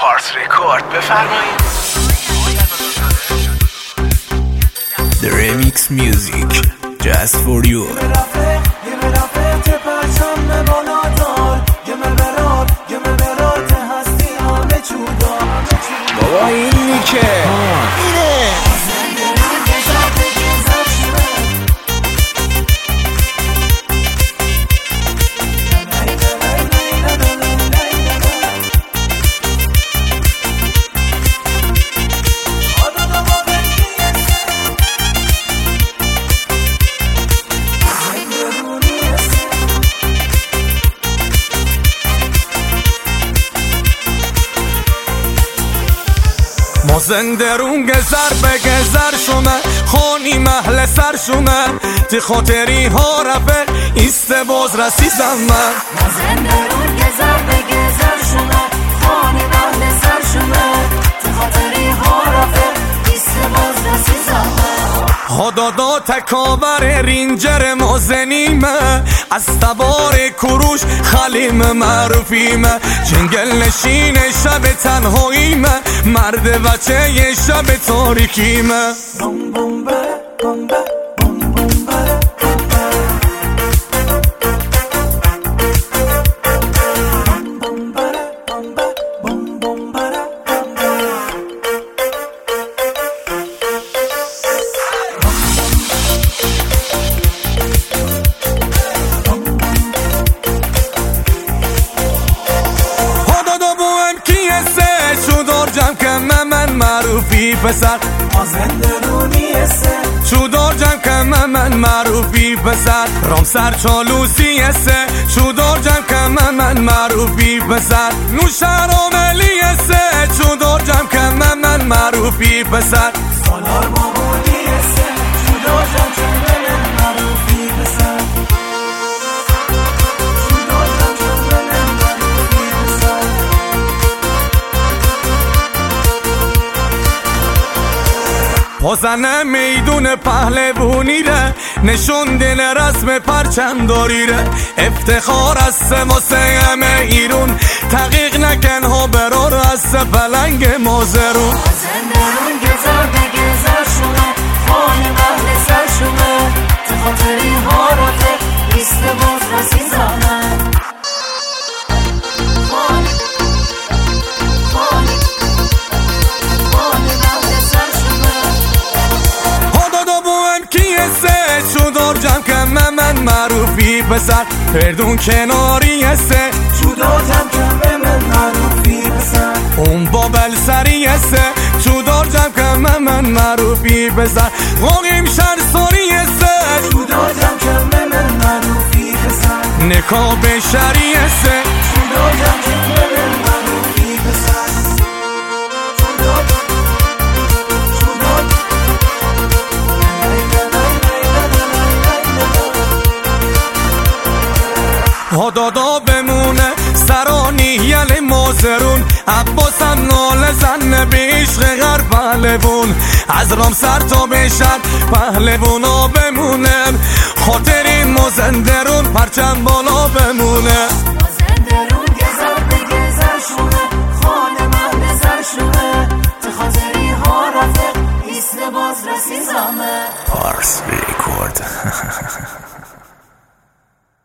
پارت رکورد بفرمایید The Remix Music Just for you مازندرون گذر به گذر شما خانی محل سر شما تی خاطری ها رفه ایست باز رسیزم من مازندرون گذر به گذر شما خانی محل سر شما تی خاطری ها رفه ایست باز رسیزم هادادا تکاور رینجر مازنیمه. از تبار کروش خلیم معروفیمه جنگل نشین شب تنهاییمه مرد بچه شب تاریکیمه هادادا پسر مازندرونی سه چودار جمع که من معروفی پسر رام سر چالوسی سه چودار جمع که من معروفی پسر نوشر عملی سه چودار جمع که من معروفی پسر پازنه میدون پهلوونی ره. نشون دل رسم پرچنداری ره افتخار است واسه همه ایرون. تقیق نکن ها برار از پلنگ مازرون. پسر پردون کناری سه جدا جم کم من معروفی بسر اون بابل سری سه چودار جمع که من معروفی پسر غاقیم شهر ساری سه جدا جم کم من معروفی بسر نکاب شری سه هدادا بمونه سرانی یل مازرون عباسم نال زن به غیر پهلوون از رام سر تا بشن ها بمونه خاطری مازندرون پرچم بالا بمونه. Pars Record